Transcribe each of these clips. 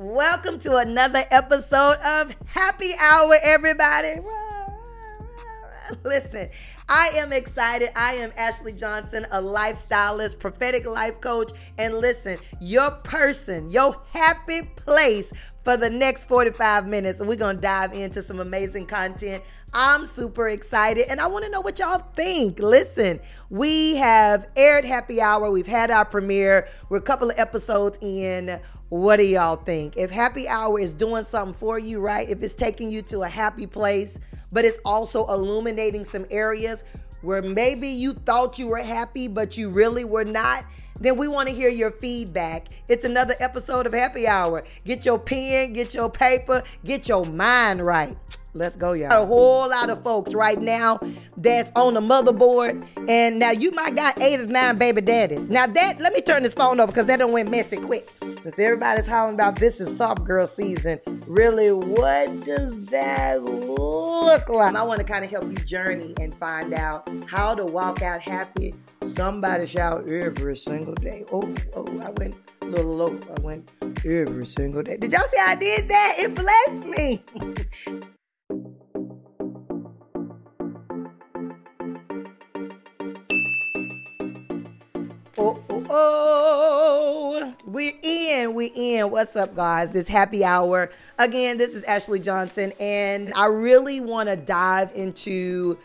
Welcome to another episode of Happy Hour, everybody. Listen, I am excited. I am Ashley Johnson, a lifestylist, prophetic life coach. And listen, your person, your happy place for the next 45 minutes. And we're going to dive into some amazing content. I'm super excited and I want to know what y'all think. Listen, we have aired Happy Hour, we've had our premiere, we're a couple of episodes in. What do y'all think? If Happy Hour is doing something for you, right? If it's taking you to a happy place, but it's also illuminating some areas where maybe you thought you were happy, but you really were not, then we want to hear your feedback. It's another episode of Happy Hour. Get your pen, get your paper, get your mind right. Let's go, y'all. A whole lot of folks right now that's on the motherboard, and now you might got eight or nine baby daddies. Now that let me turn this phone over because that don't went messy quick. Since everybody's hollering about this is soft girl season, really, what does that look like? I want to kind of help you journey and find out how to walk out happy. Somebody shout every single day. Oh, oh, I went a little low. I went every single day. Did y'all see I did that? It blessed me. Oh, oh, oh. We're in. We're in. What's up, guys? It's happy hour. Again, this is Ashley Johnson, and I really want to dive into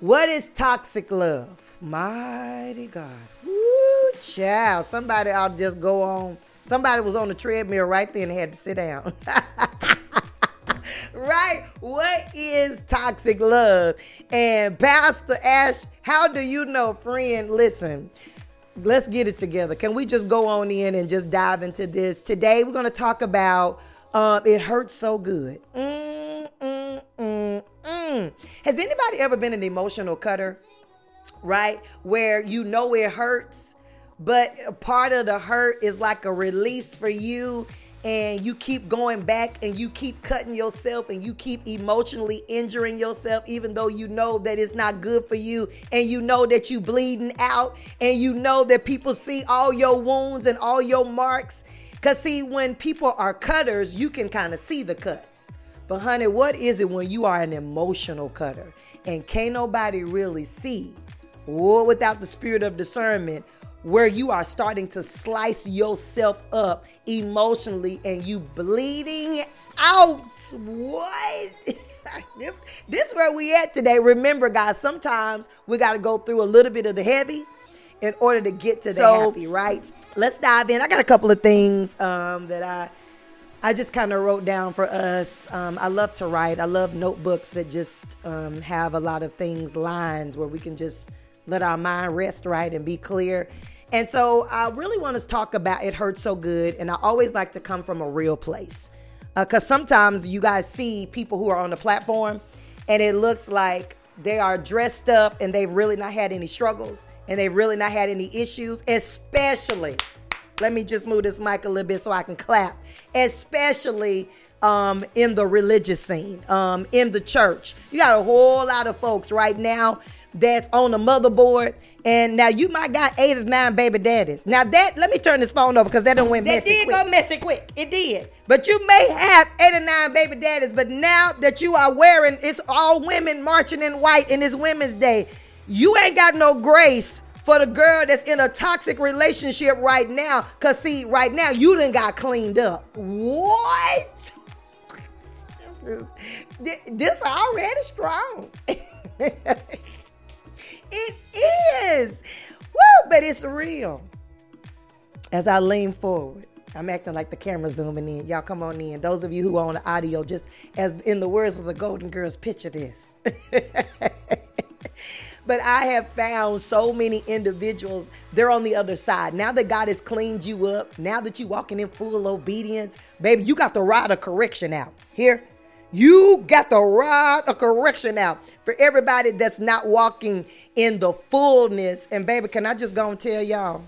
what is toxic love. Mighty God. Woo, child. Somebody I'll just go on. Somebody was on the treadmill right then and had to sit down. right? What is toxic love? And Pastor Ash, how do you know, friend? Listen, let's get it together. Can we just go on in and just dive into this? Today, we're going to talk about um, It Hurts So Good. Mm, mm, mm, mm. Has anybody ever been an emotional cutter? Right? Where you know it hurts, but part of the hurt is like a release for you and you keep going back and you keep cutting yourself and you keep emotionally injuring yourself even though you know that it's not good for you and you know that you bleeding out and you know that people see all your wounds and all your marks. Cuz see when people are cutters you can kind of see the cuts. But honey what is it when you are an emotional cutter? And can't nobody really see? Or without the spirit of discernment where you are starting to slice yourself up emotionally and you bleeding out. What? this, this is where we at today. Remember, guys, sometimes we got to go through a little bit of the heavy in order to get to the so, happy, right? Let's dive in. I got a couple of things um, that I I just kind of wrote down for us. Um, I love to write. I love notebooks that just um, have a lot of things, lines where we can just let our mind rest right and be clear. And so I really want to talk about It Hurts So Good. And I always like to come from a real place. Because uh, sometimes you guys see people who are on the platform and it looks like they are dressed up and they've really not had any struggles and they've really not had any issues, especially. Let me just move this mic a little bit so I can clap. Especially um, in the religious scene, um, in the church. You got a whole lot of folks right now that's on the motherboard. And now you might got eight or nine baby daddies. Now that let me turn this phone over because that don't went messy. That did quick. go messy quick. It did. But you may have eight or nine baby daddies, but now that you are wearing it's all women marching in white and it's Women's Day, you ain't got no grace for the girl that's in a toxic relationship right now. Cause see, right now you done got cleaned up. What? this already strong. It is. Woo, but it's real. As I lean forward, I'm acting like the camera zooming in. Y'all come on in. Those of you who are on the audio, just as in the words of the Golden Girls, picture this. but I have found so many individuals, they're on the other side. Now that God has cleaned you up, now that you're walking in full obedience, baby, you got the rod of correction out. Here, you got the rod of correction out for everybody that's not walking in the fullness. And baby, can I just go and tell y'all?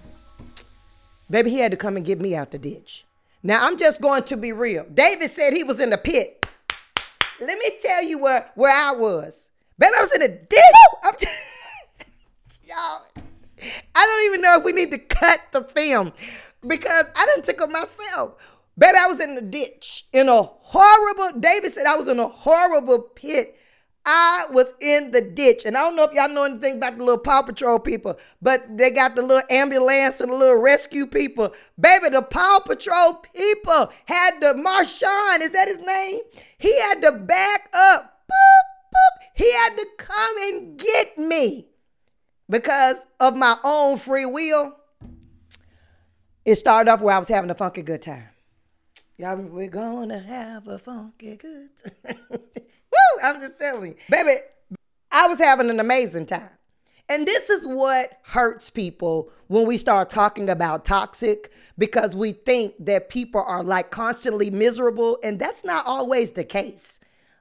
Baby, he had to come and get me out the ditch. Now I'm just going to be real. David said he was in the pit. Let me tell you where, where I was. Baby, I was in the ditch. y'all, I don't even know if we need to cut the film because I didn't tickle myself. Baby, I was in the ditch in a horrible, David said I was in a horrible pit. I was in the ditch. And I don't know if y'all know anything about the little Paw Patrol people, but they got the little ambulance and the little rescue people. Baby, the Paw Patrol people had the Marshawn, is that his name? He had to back up. Boop, boop. He had to come and get me because of my own free will. It started off where I was having a funky good time. Y'all, we're gonna have a funky good time. Woo! I'm just telling you, baby. I was having an amazing time. And this is what hurts people when we start talking about toxic because we think that people are like constantly miserable, and that's not always the case.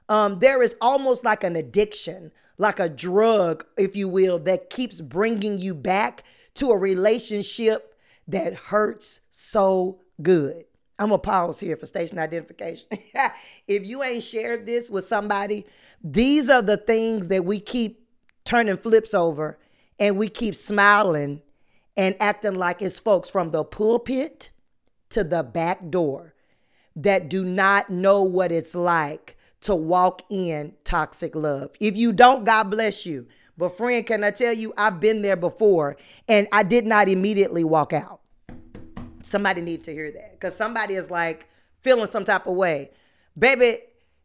Um, there is almost like an addiction, like a drug, if you will, that keeps bringing you back to a relationship that hurts so good. I'm gonna pause here for station identification. if you ain't shared this with somebody, these are the things that we keep turning flips over and we keep smiling and acting like it's folks from the pulpit to the back door that do not know what it's like to walk in toxic love. If you don't, God bless you. But friend, can I tell you, I've been there before and I did not immediately walk out. Somebody need to hear that because somebody is like feeling some type of way. Baby,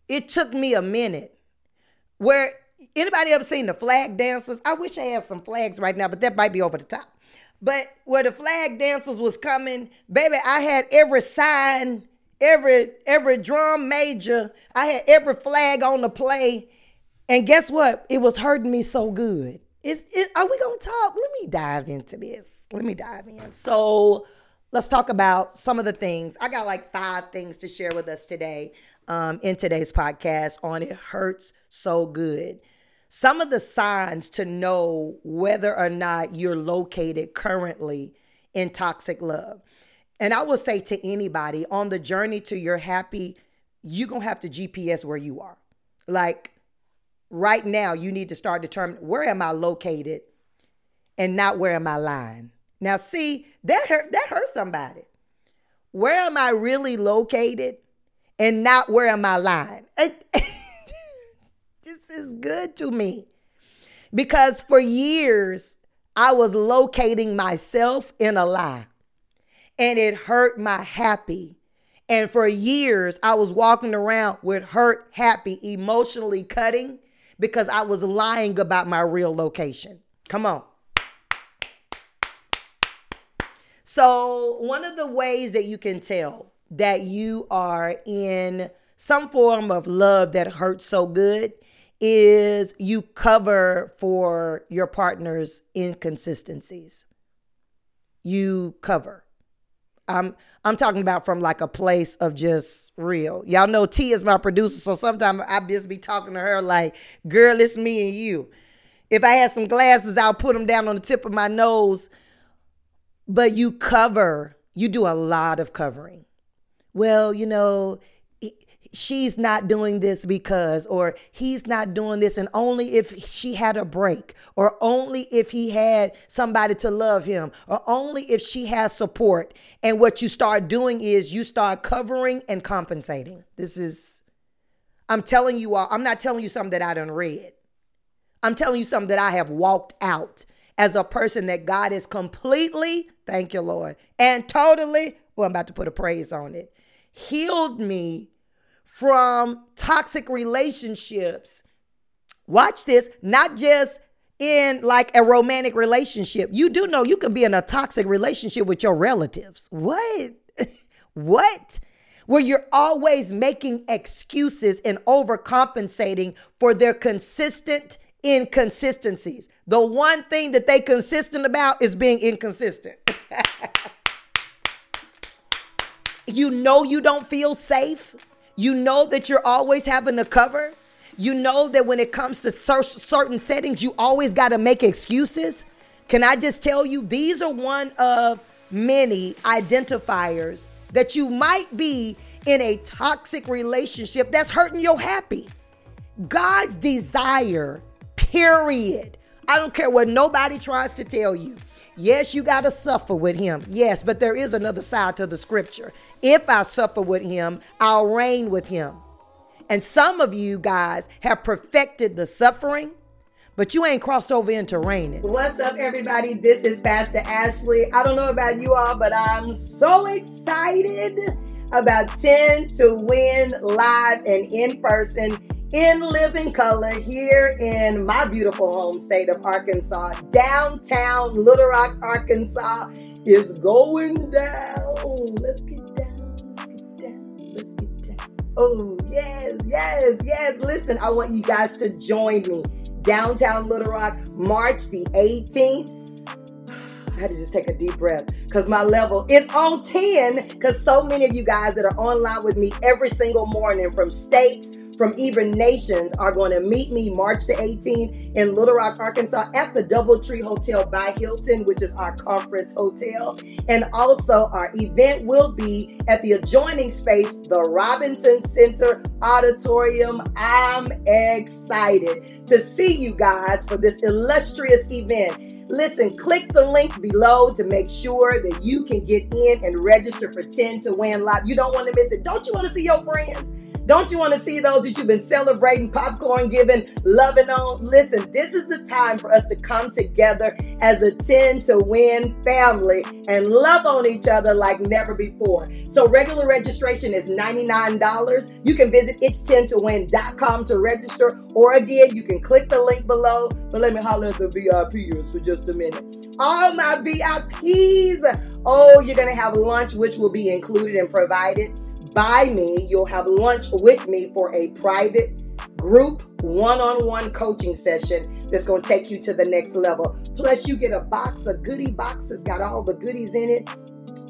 it took me a minute. Where anybody ever seen the flag dancers? I wish I had some flags right now, but that might be over the top. But where the flag dancers was coming, baby, I had every sign, every every drum major, I had every flag on the play. And guess what? It was hurting me so good. Is, are we gonna talk? Let me dive into this. Let me dive in. So let's talk about some of the things. I got like five things to share with us today um, in today's podcast on It Hurts So Good. Some of the signs to know whether or not you're located currently in toxic love. And I will say to anybody on the journey to your happy, you're going to have to GPS where you are. Like right now, you need to start determining where am I located and not where am I lying. Now, see, that hurt that hurt somebody. Where am I really located and not where am I lying? this is good to me. Because for years I was locating myself in a lie. And it hurt my happy. And for years I was walking around with hurt, happy, emotionally cutting because I was lying about my real location. Come on. So, one of the ways that you can tell that you are in some form of love that hurts so good is you cover for your partner's inconsistencies. You cover. I'm I'm talking about from like a place of just real. Y'all know T is my producer, so sometimes I just be talking to her like, "Girl, it's me and you." If I had some glasses, I'll put them down on the tip of my nose but you cover, you do a lot of covering. Well, you know, she's not doing this because, or he's not doing this, and only if she had a break, or only if he had somebody to love him, or only if she has support. And what you start doing is you start covering and compensating. This is, I'm telling you all, I'm not telling you something that I done read. I'm telling you something that I have walked out as a person that God is completely, thank you, Lord, and totally, well, I'm about to put a praise on it, healed me from toxic relationships. Watch this, not just in like a romantic relationship. You do know you can be in a toxic relationship with your relatives. What? what? Where you're always making excuses and overcompensating for their consistent inconsistencies. The one thing that they consistent about is being inconsistent. you know you don't feel safe. You know that you're always having to cover. You know that when it comes to certain settings, you always got to make excuses. Can I just tell you, these are one of many identifiers that you might be in a toxic relationship that's hurting your happy. God's desire Period. I don't care what nobody tries to tell you. Yes, you got to suffer with him. Yes, but there is another side to the scripture. If I suffer with him, I'll reign with him. And some of you guys have perfected the suffering, but you ain't crossed over into reigning. What's up, everybody? This is Pastor Ashley. I don't know about you all, but I'm so excited about 10 to win live and in person in living color here in my beautiful home state of Arkansas. Downtown Little Rock, Arkansas is going down. Let's get down. Let's get down. Let's get down. Oh, yes, yes, yes. Listen, I want you guys to join me. Downtown Little Rock, March the 18th. I had to just take a deep breath because my level is on 10 because so many of you guys that are online with me every single morning from states from even nations are going to meet me March the 18th in Little Rock, Arkansas at the Doubletree Hotel by Hilton, which is our conference hotel. And also, our event will be at the adjoining space, the Robinson Center Auditorium. I'm excited to see you guys for this illustrious event. Listen, click the link below to make sure that you can get in and register for 10 to win live. You don't want to miss it. Don't you want to see your friends? Don't you want to see those that you've been celebrating, popcorn giving, loving on? Listen, this is the time for us to come together as a 10 to win family and love on each other like never before. So regular registration is $99. You can visit it's10towin.com to register, or again, you can click the link below. But let me holler at the VIPers for just a minute. All my VIPs, oh, you're going to have lunch, which will be included and provided by me. You'll have lunch with me for a private group one on one coaching session that's going to take you to the next level. Plus, you get a box, a goodie box that's got all the goodies in it,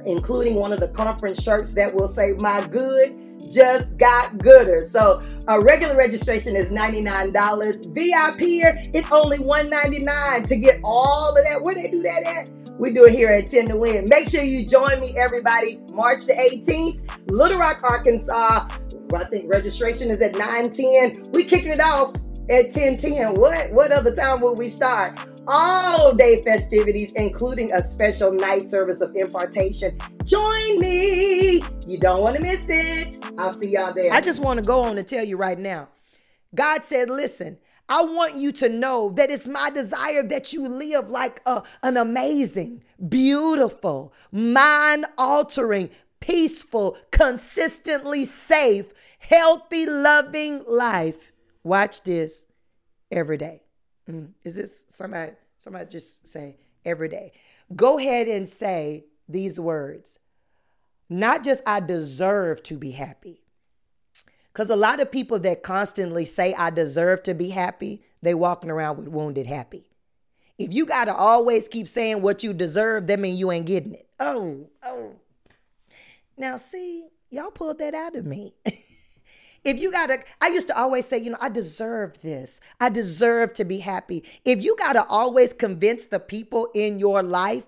including one of the conference shirts that will say, My good just got gooder. So a regular registration is $99. VIP here, it's only 199 to get all of that. Where they do that at? We do it here at 10 to Win. Make sure you join me, everybody, March the 18th, Little Rock, Arkansas. I think registration is at 9:10. We kicking it off at 10:10. What what other time will we start? All day festivities, including a special night service of impartation. Join me. You don't want to miss it. I'll see y'all there. I just want to go on and tell you right now. God said, listen, I want you to know that it's my desire that you live like a, an amazing, beautiful, mind altering, peaceful, consistently safe, healthy, loving life. Watch this every day. Mm. Is this somebody? Somebody just say every day. Go ahead and say these words. Not just I deserve to be happy, because a lot of people that constantly say, I deserve to be happy, they walking around with wounded happy. If you got to always keep saying what you deserve, that means you ain't getting it. Oh, oh. Now, see, y'all pulled that out of me. if you got to, I used to always say, you know, I deserve this. I deserve to be happy. If you got to always convince the people in your life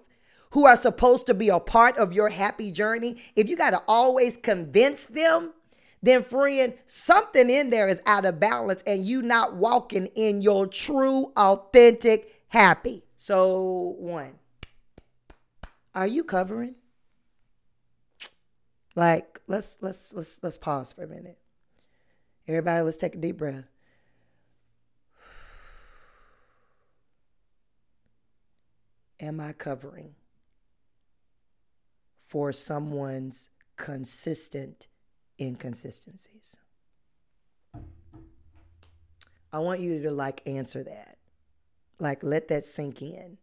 who are supposed to be a part of your happy journey, if you got to always convince them, then friend, something in there is out of balance and you not walking in your true, authentic happy. So, one, are you covering? Like, let's let's let's let's pause for a minute. Everybody, let's take a deep breath. Am I covering for someone's consistent inconsistencies? I want you to like answer that. Like let that sink in.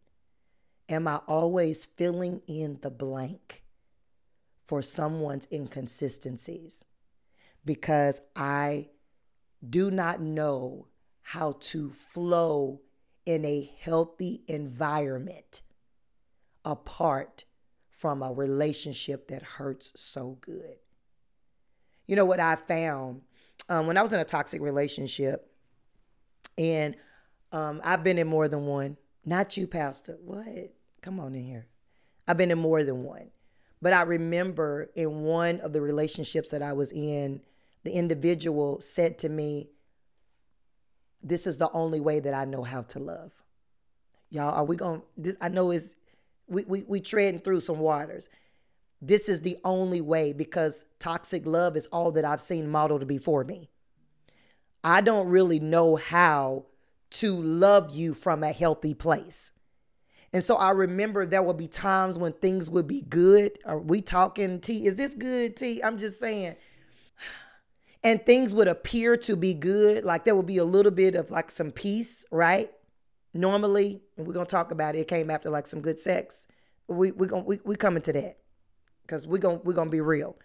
Am I always filling in the blank for someone's inconsistencies? Because I do not know how to flow in a healthy environment apart from a relationship that hurts so good. You know what I found um, when I was in a toxic relationship, and um, I've been in more than one. Not you, Pastor. What? Come on in here. I've been in more than one. But I remember in one of the relationships that I was in, the individual said to me, This is the only way that I know how to love. Y'all, are we going this I know it's we we we treading through some waters. This is the only way because toxic love is all that I've seen modeled before me. I don't really know how to love you from a healthy place. And so I remember there would be times when things would be good. Are we talking T? Is this good T? I'm just saying. And things would appear to be good. Like there would be a little bit of like some peace, right? Normally, and we're gonna talk about it, it came after like some good sex. We we gonna we, we coming to that. Cause we're gonna we're gonna be real.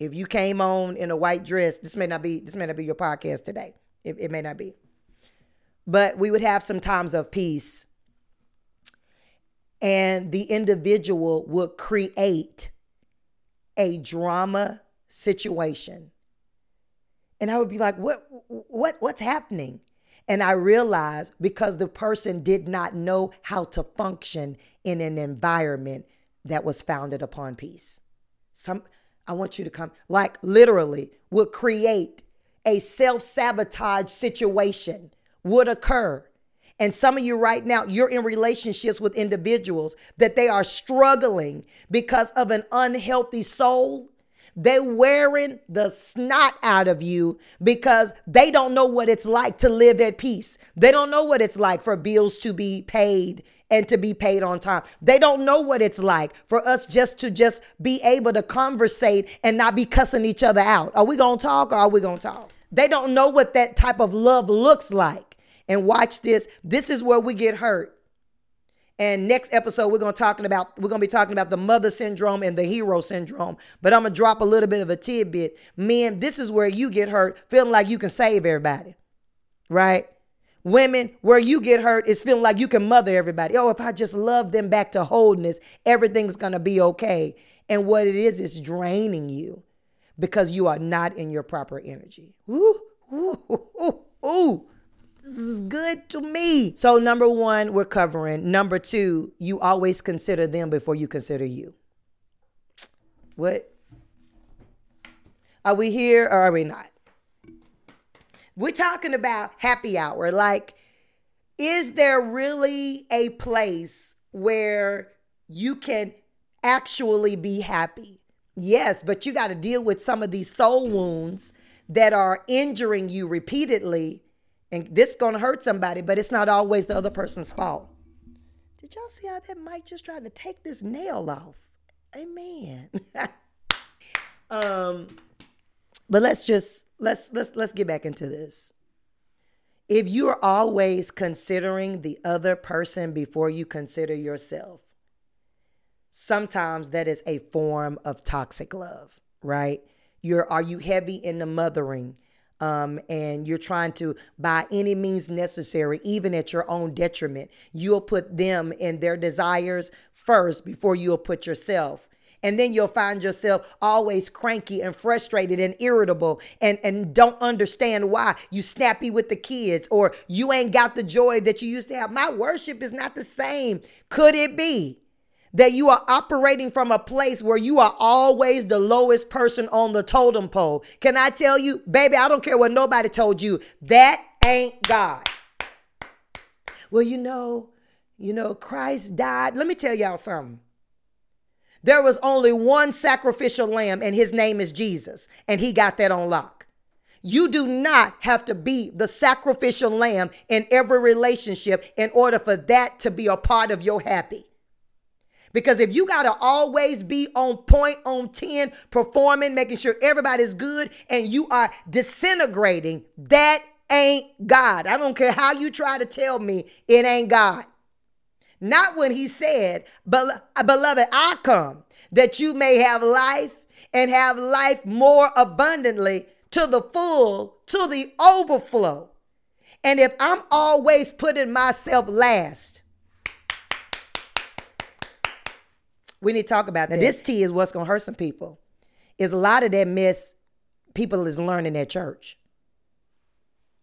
If you came on in a white dress, this may not be this may not be your podcast today. It, it may not be. But we would have some times of peace and the individual would create a drama situation. And I would be like, what what what's happening? And I realized because the person did not know how to function in an environment that was founded upon peace. Some I want you to come like literally would create a self-sabotage situation would occur and some of you right now, you're in relationships with individuals that they are struggling because of an unhealthy soul. They're wearing the snot out of you because they don't know what it's like to live at peace. They don't know what it's like for bills to be paid and to be paid on time. They don't know what it's like for us just to just be able to conversate and not be cussing each other out. Are we going to talk or are we going to talk? They don't know what that type of love looks like. And watch this. This is where we get hurt. And next episode, we're gonna talking about we're gonna be talking about the mother syndrome and the hero syndrome. But I'm gonna drop a little bit of a tidbit. Men, this is where you get hurt, feeling like you can save everybody, right? Women, where you get hurt is feeling like you can mother everybody. Oh, if I just love them back to wholeness, everything's gonna be okay. And what it is, is draining you because you are not in your proper energy. Ooh, ooh, ooh, ooh. This is good to me. So, number one, we're covering. Number two, you always consider them before you consider you. What? Are we here or are we not? We're talking about happy hour. Like, is there really a place where you can actually be happy? Yes, but you got to deal with some of these soul wounds that are injuring you repeatedly and this gonna hurt somebody, but it's not always the other person's fault. Did y'all see how that mic just tried to take this nail off? Amen. um, but let's just let's let's let's get back into this. If you are always considering the other person before you consider yourself, sometimes that is a form of toxic love, right? You're are you heavy in the mothering? um, and you're trying to, by any means necessary, even at your own detriment, you'll put them and their desires first before you'll put yourself. And then you'll find yourself always cranky and frustrated and irritable and, and don't understand why. You snappy with the kids or you ain't got the joy that you used to have. My worship is not the same. Could it be? that you are operating from a place where you are always the lowest person on the totem pole. Can I tell you, baby, I don't care what nobody told you, that ain't God. Well, you know, you know, Christ died. Let me tell y'all something. There was only one sacrificial lamb, and his name is Jesus, and he got that on lock. You do not have to be the sacrificial lamb in every relationship in order for that to be a part of your happy. Because if you got to always be on point, on 10, performing, making sure everybody's good, and you are disintegrating, that ain't God. I don't care how you try to tell me it ain't God. Not when he said, uh, Beloved, I come that you may have life and have life more abundantly to the full, to the overflow. And if I'm always putting myself last, We need to talk about now, that. This tea is what's gonna hurt some people. Is a lot of that mess people is learning at church.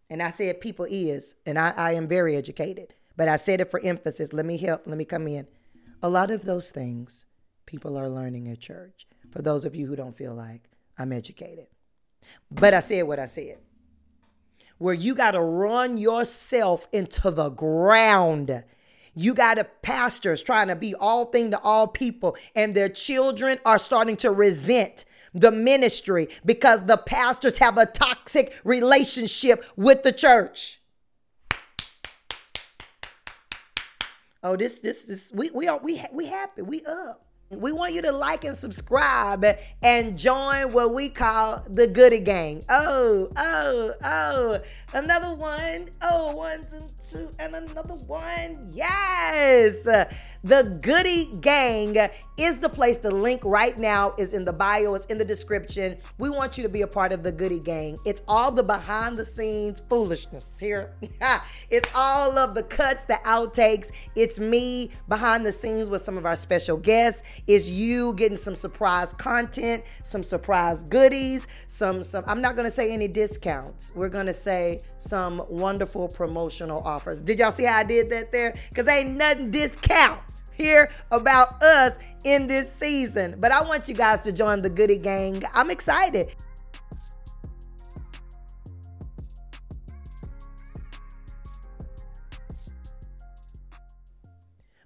And I said people is, and I, I am very educated, but I said it for emphasis. Let me help, let me come in. A lot of those things people are learning at church. For those of you who don't feel like I'm educated. But I said what I said. Where you got to run yourself into the ground You got pastors trying to be all thing to all people, and their children are starting to resent the ministry because the pastors have a toxic relationship with the church. Oh, this, this, this, we, we are, we, we happy, we up. We want you to like and subscribe and join what we call the Goodie Gang. Oh, oh, oh. Another one. Oh, one, two, two, and another one. Yes. The Goodie Gang is the place. The link right now is in the bio, it's in the description. We want you to be a part of the Goodie Gang. It's all the behind the scenes foolishness here. it's all of the cuts, the outtakes. It's me behind the scenes with some of our special guests. It's you getting some surprise content, some surprise goodies, some some I'm not going to say any discounts. We're going to say some wonderful promotional offers. Did y'all see how I did that there? Cuz ain't nothing discount hear about us in this season. But I want you guys to join the Goodie Gang. I'm excited.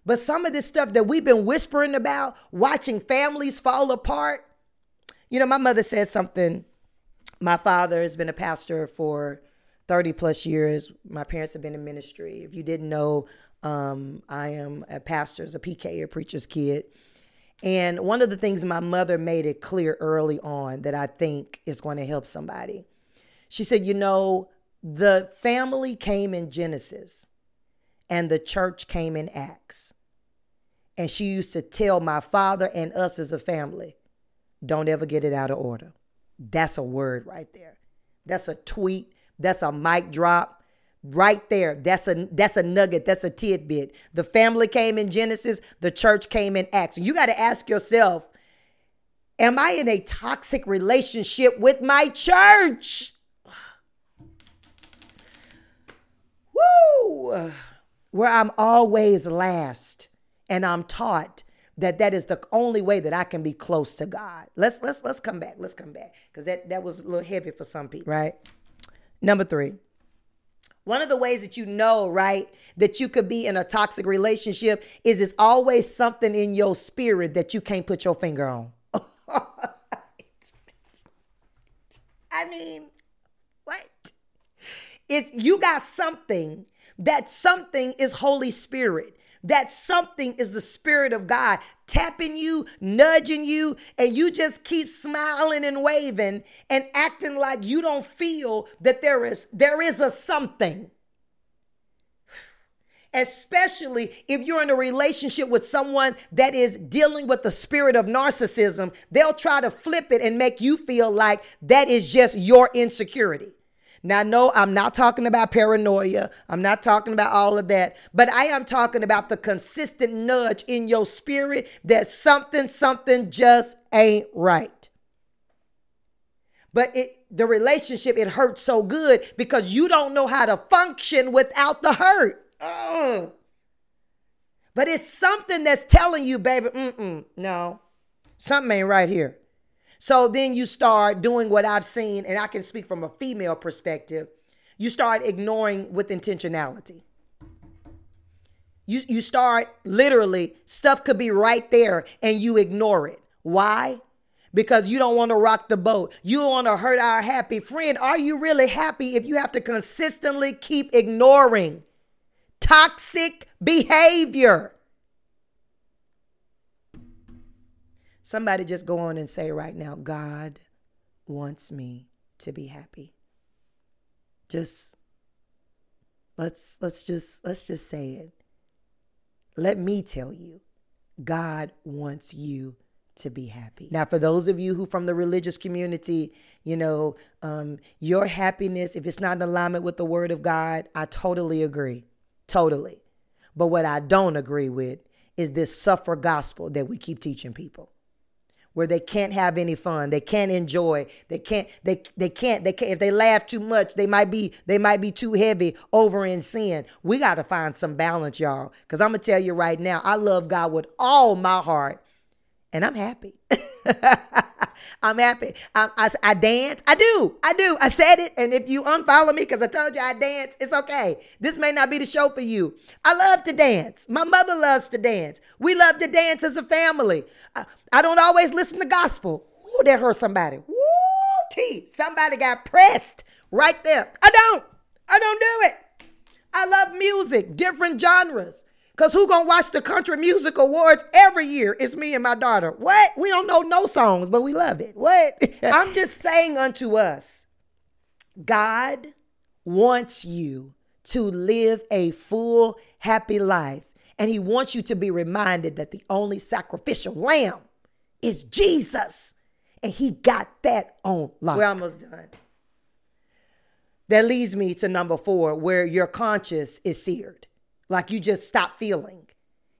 But some of this stuff that we've been whispering about, watching families fall apart. You know, my mother said something. My father has been a pastor for 30 plus years. My parents have been in ministry. If you didn't know, um, I am a pastor's, a PK, a preacher's kid. And one of the things my mother made it clear early on that I think is going to help somebody. She said, You know, the family came in Genesis and the church came in Acts. And she used to tell my father and us as a family, don't ever get it out of order. That's a word right there. That's a tweet. That's a mic drop right there. That's a that's a nugget. That's a tidbit. The family came in genesis. The church came in acts. You got to ask yourself am i in a toxic relationship with my church? Woo! where i'm always last and i'm taught that that is the only way that i can be close to god. Let's let's let's come back. Let's come back. Because that that was a little heavy for some people. Right. Number three one of the ways that you know, right, that you could be in a toxic relationship is it's always something in your spirit that you can't put your finger on. I mean, what? It's you got something that something is Holy Spirit. That something is the Spirit of God tapping you, nudging you, and you just keep smiling and waving and acting like you don't feel that there is there is a something. Especially if you're in a relationship with someone that is dealing with the spirit of narcissism, they'll try to flip it and make you feel like that is just your insecurity. Now, no, I'm not talking about paranoia. I'm not talking about all of that. But I am talking about the consistent nudge in your spirit that something, something just ain't right. But it, the relationship, it hurts so good because you don't know how to function without the hurt. Ugh. But it's something that's telling you, baby, mm-mm, no, something ain't right here. So then you start doing what I've seen, and I can speak from a female perspective. You start ignoring with intentionality. You, you start literally, stuff could be right there and you ignore it. Why? Because you don't want to rock the boat. You don't want to hurt our happy friend. Are you really happy if you have to consistently keep ignoring toxic behavior? Somebody just go on and say right now, God wants me to be happy. Just let's let's just let's just say it. Let me tell you, God wants you to be happy. Now, for those of you who from the religious community, you know, um, your happiness, if it's not in alignment with the word of God, I totally agree. Totally. But what I don't agree with is this suffer gospel that we keep teaching people where they can't have any fun they can't enjoy they can't they they can't they can't if they laugh too much they might be they might be too heavy over in sin we got to find some balance y'all because i'm gonna tell you right now i love god with all my heart and i'm happy I'm happy. I, I, I dance. I do. I do. I said it. And if you unfollow me because I told you I dance, it's okay. This may not be the show for you. I love to dance. My mother loves to dance. We love to dance as a family. I, I don't always listen to gospel. Ooh, that hurt somebody. Woo, T. Somebody got pressed right there. I don't. I don't do it. I love music, different genres. Cause who gonna watch the country music awards every year? It's me and my daughter. What? We don't know no songs, but we love it. What? I'm just saying unto us, God wants you to live a full, happy life. And he wants you to be reminded that the only sacrificial lamb is Jesus. And he got that on lock. We're almost done. That leads me to number four, where your conscience is seared. Like you just stop feeling.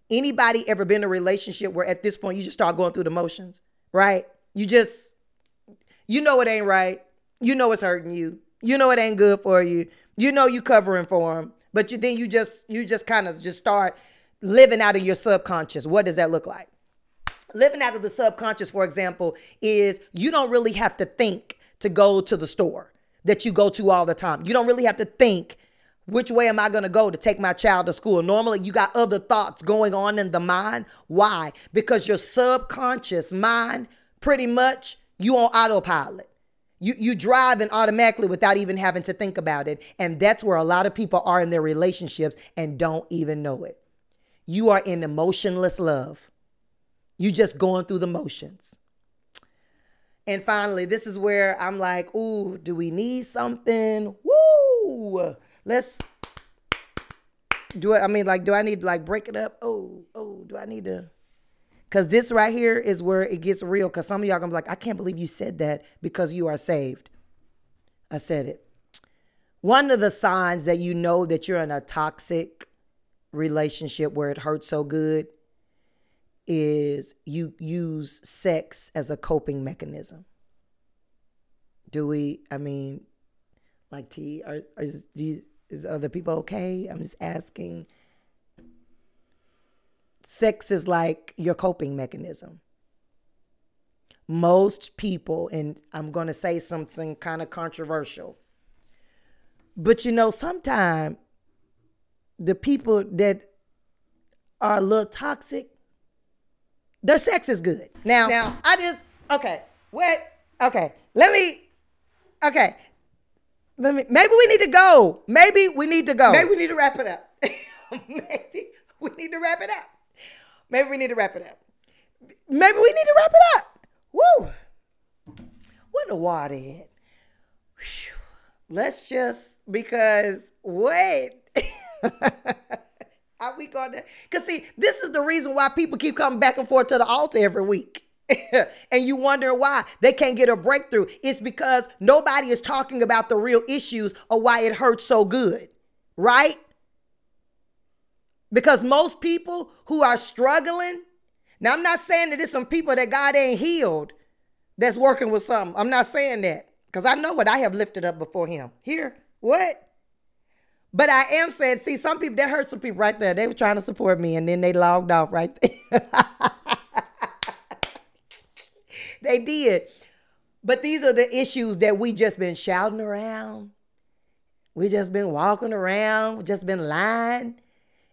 Anybody ever been in a relationship where at this point you just start going through the motions, right? You just, you know it ain't right. You know it's hurting you. You know it ain't good for you. You know you covering for him, but you then you just you just kind of just start living out of your subconscious. What does that look like? Living out of the subconscious, for example, is you don't really have to think to go to the store that you go to all the time. You don't really have to think which way am I going to go to take my child to school? Normally, you got other thoughts going on in the mind. Why? Because your subconscious mind, pretty much, you on autopilot. You you driving automatically without even having to think about it, and that's where a lot of people are in their relationships and don't even know it. You are in emotionless love. You just going through the motions. And finally, this is where I'm like, ooh, do we need something? Woo! Let's do it. I mean, like, do I need to like break it up? Oh, oh, do I need to? Cause this right here is where it gets real. Cause some of y'all gonna be like, I can't believe you said that because you are saved. I said it. One of the signs that you know that you're in a toxic relationship where it hurts so good is you use sex as a coping mechanism. Do we? I mean, like T, are, are is, you, is other people okay? I'm just asking. Sex is like your coping mechanism. Most people, and I'm going to say something kind of controversial, but you know, sometimes the people that are a little toxic their sex is good. Now, now I just okay. What? Okay. Let me. Okay. Let me. Maybe we need to go. Maybe we need to go. Maybe we need to wrap it up. maybe we need to wrap it up. Maybe we need to wrap it up. Maybe we need to wrap it up. Woo! What the water at? Let's just because wait. Going to? Because, see, this is the reason why people keep coming back and forth to the altar every week. and you wonder why they can't get a breakthrough. It's because nobody is talking about the real issues or why it hurts so good, right? Because most people who are struggling, now I'm not saying that it's some people that God ain't healed that's working with something. I'm not saying that because I know what I have lifted up before Him. Here, what? But I am saying, see, some people that hurt some people right there. They were trying to support me and then they logged off right there. they did. But these are the issues that we just been shouting around. We just been walking around, just been lying.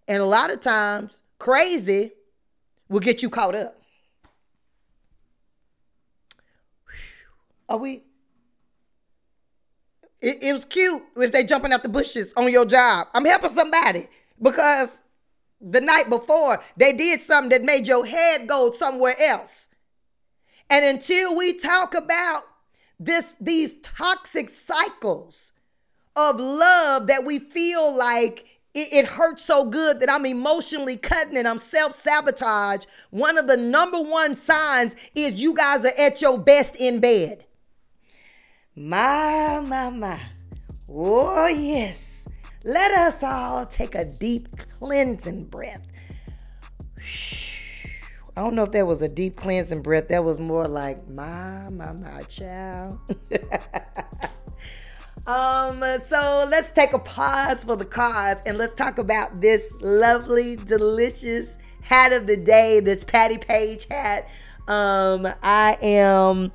And a lot of times, crazy will get you caught up. Are we it, it was cute if they jumping out the bushes on your job. I'm helping somebody because the night before they did something that made your head go somewhere else. And until we talk about this these toxic cycles of love that we feel like it, it, hurts so good that I'm emotionally cutting and I'm self sabotage. One of the number one signs is you guys are at your best in bed. My, my, my. Oh, yes. Let us all take a deep cleansing breath. I don't know if that was a deep cleansing breath. That was more like, my, my, my child. um, so let's take a pause for the cause and let's talk about this lovely, delicious hat of the day, this Pattie Paige hat. Um, I am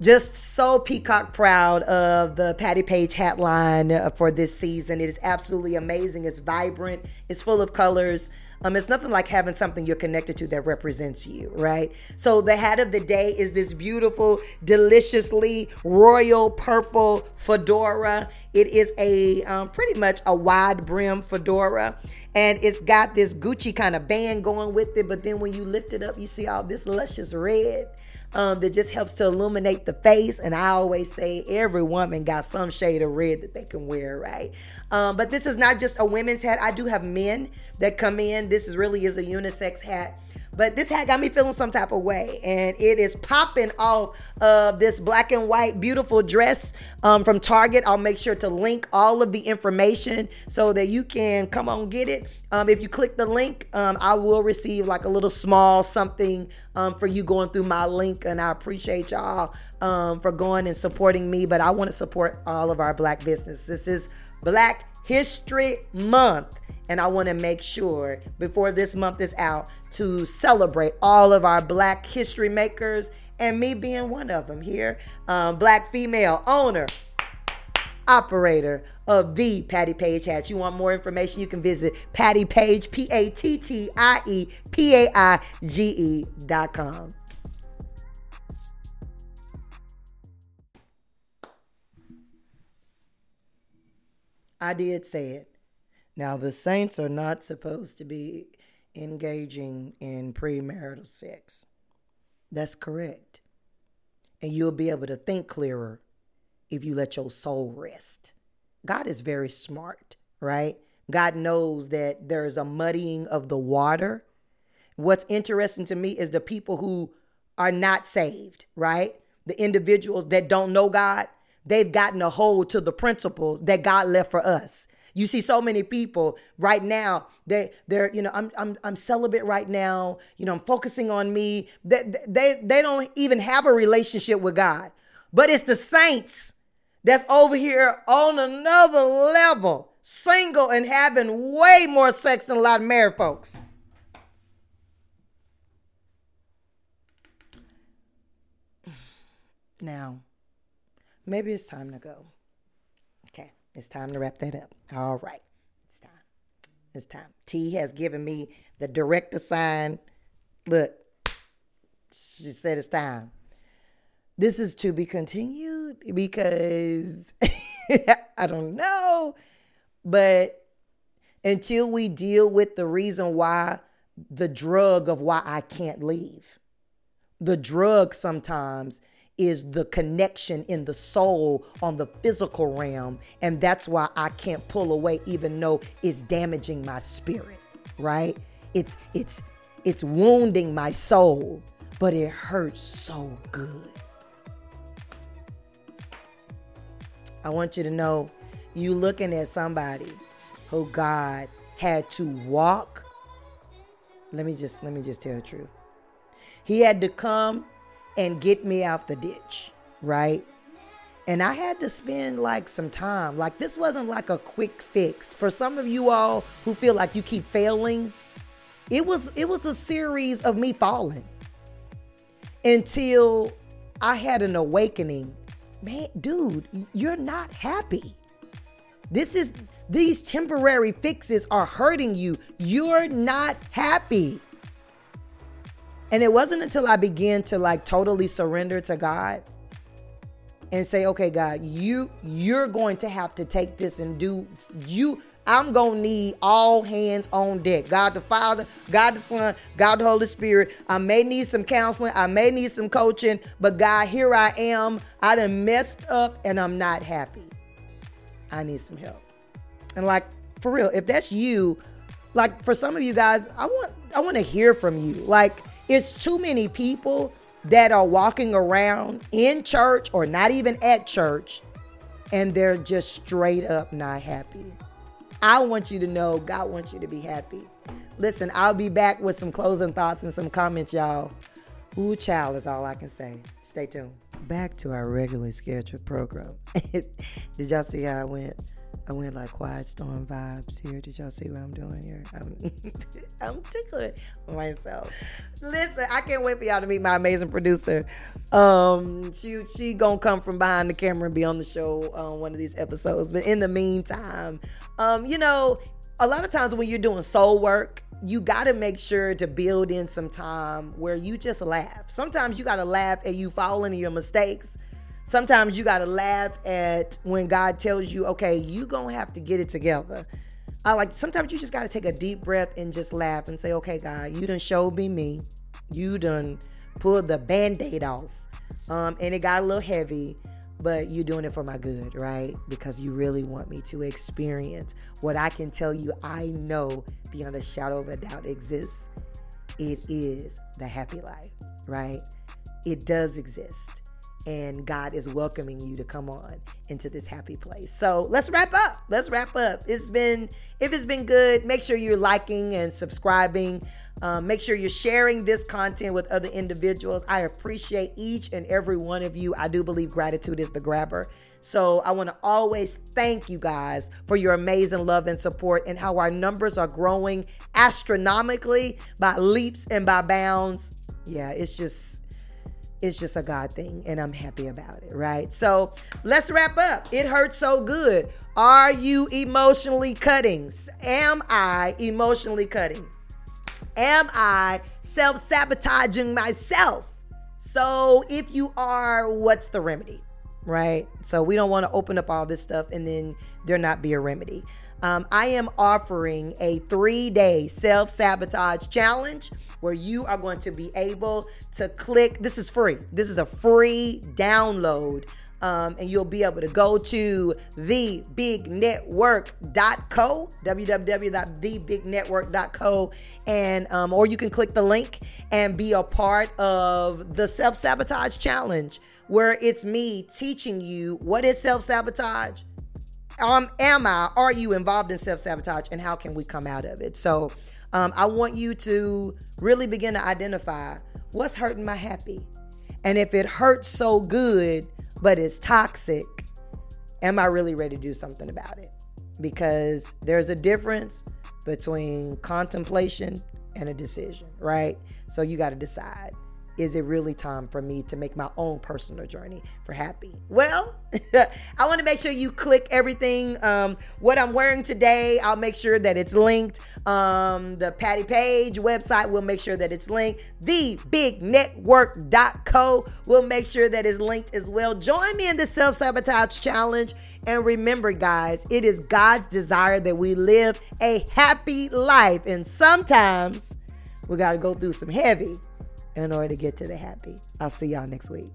just so peacock proud of the Pattie Paige hat line uh, for this season. It is absolutely amazing. It's vibrant, it's full of colors. Um, it's nothing like having something you're connected to that represents you, right? So the hat of the day is this beautiful, deliciously royal purple fedora. It is a um, pretty much a wide brim fedora, and it's got this Gucci kind of band going with it. But then when you lift it up, you see all this luscious red um, that just helps to illuminate the face. And I always say every woman got some shade of red that they can wear, right? Um, but this is not just a women's hat. I do have men that come in. This is really is a unisex hat. But this hat got me feeling some type of way, and it is popping off of this black and white beautiful dress um, from Target. I'll make sure to link all of the information so that you can come on get it. Um, if you click the link, um, I will receive like a little small something um, for you going through my link, and I appreciate y'all um, for going and supporting me. But I want to support all of our black business. This is Black History Month. And I want to make sure before this month is out to celebrate all of our Black history makers and me being one of them here. Um, black female owner, operator of the Pattie Paige Hats. You want more information? You can visit Pattie Paige, P A T T I E P A I G E dot com. I did say it. Now, the saints are not supposed to be engaging in premarital sex. That's correct. And you'll be able to think clearer if you let your soul rest. God is very smart, right? God knows that there's a muddying of the water. What's interesting to me is the people who are not saved, right? The individuals that don't know God, they've gotten a hold to the principles that God left for us. You see so many people right now, they they're, you know, I'm I'm I'm celibate right now, you know, I'm focusing on me. They they they don't even have a relationship with God. But it's the saints that's over here on another level, single and having way more sex than a lot of married folks. Now, maybe it's time to go. It's time to wrap that up. All right. It's time. It's time. T has given me the director sign. Look, she said it's time. This is to be continued because I don't know. But until we deal with the reason why, the drug of why I can't leave, the drug sometimes is the connection in the soul on the physical realm. And that's why I can't pull away, even though it's damaging my spirit, right? It's, it's, it's wounding my soul, but it hurts so good. I want you to know you looking at somebody who God had to walk. Let me just let me just tell the truth. He had to come and get me out the ditch, right? And I had to spend like some time. Like this wasn't like a quick fix. For some of you all who feel like you keep failing, it was it was a series of me falling until I had an awakening. Man, dude, you're not happy. This is these temporary fixes are hurting you. You're not happy. And it wasn't until I began to like totally surrender to God and say, "Okay, God, you you're going to have to take this and do you I'm going to need all hands on deck. God the Father, God the Son, God the Holy Spirit. I may need some counseling. I may need some coaching. But God, here I am. I done messed up and I'm not happy. I need some help. And like, for real, if that's you, like for some of you guys, I want I want to hear from you. Like, it's too many people that are walking around in church or not even at church and they're just straight up not happy. I want you to know God wants you to be happy. Listen, I'll be back with some closing thoughts and some comments, y'all. Ooh, child is all I can say. Stay tuned. Back to our regularly scheduled program. Did y'all see how I went? I went like quiet storm vibes here. Did y'all see what I'm doing here? I'm, I'm tickling myself. Listen, I can't wait for y'all to meet my amazing producer. Um, she she gonna come from behind the camera and be on the show on one of these episodes. But in the meantime, um, you know, a lot of times when you're doing soul work, you got to make sure to build in some time where you just laugh. Sometimes you got to laugh at you falling in your mistakes sometimes you got to laugh at when God tells you, okay, you going to have to get it together. I like sometimes you just got to take a deep breath and just laugh and say, okay, God, you done showed me me. You done pulled the band aid off. Um, and it got a little heavy, but you're doing it for my good, right? Because you really want me to experience what I can tell you I know beyond a shadow of a doubt exists. It is the happy life, right? It does exist and God is welcoming you to come on into this happy place. So let's wrap up. Let's wrap up. It's been, if it's been good, make sure you're liking and subscribing. Um, make sure you're sharing this content with other individuals. I appreciate each and every one of you. I do believe gratitude is the grabber. So I want to always thank you guys for your amazing love and support and how our numbers are growing astronomically by leaps and by bounds. Yeah, it's just it's just a God thing, and I'm happy about it, right? So let's wrap up. It hurts so good. Are you emotionally cutting? Am I emotionally cutting? Am I self sabotaging myself? So if you are, what's the remedy, right? So we don't want to open up all this stuff and then there not be a remedy. Um, I am offering a three day self sabotage challenge where you are going to be able to click. This is free. This is a free download. Um, and you'll be able to go to thebignetwork.co, www.thebignetwork.co, and um, or you can click the link and be a part of the self sabotage challenge, where it's me teaching you what is self sabotage. Um, am I? Are you involved in self sabotage, and how can we come out of it? So um, I want you to really begin to identify what's hurting my happy. And if it hurts so good, but it's toxic, am I really ready to do something about it? Because there's a difference between contemplation and a decision, right? So you got to decide is it really time for me to make my own personal journey for happy? Well, I want to make sure you click everything. Um, what I'm wearing today, I'll make sure that it's linked. Um, the Pattie Paige website, we'll make sure that it's linked. TheBigNetwork.co, we'll make sure that it's linked as well. Join me in the self sabotage challenge. And remember, guys, it is God's desire that we live a happy life. And sometimes we got to go through some heavy in order to get to the happy. I'll see y'all next week.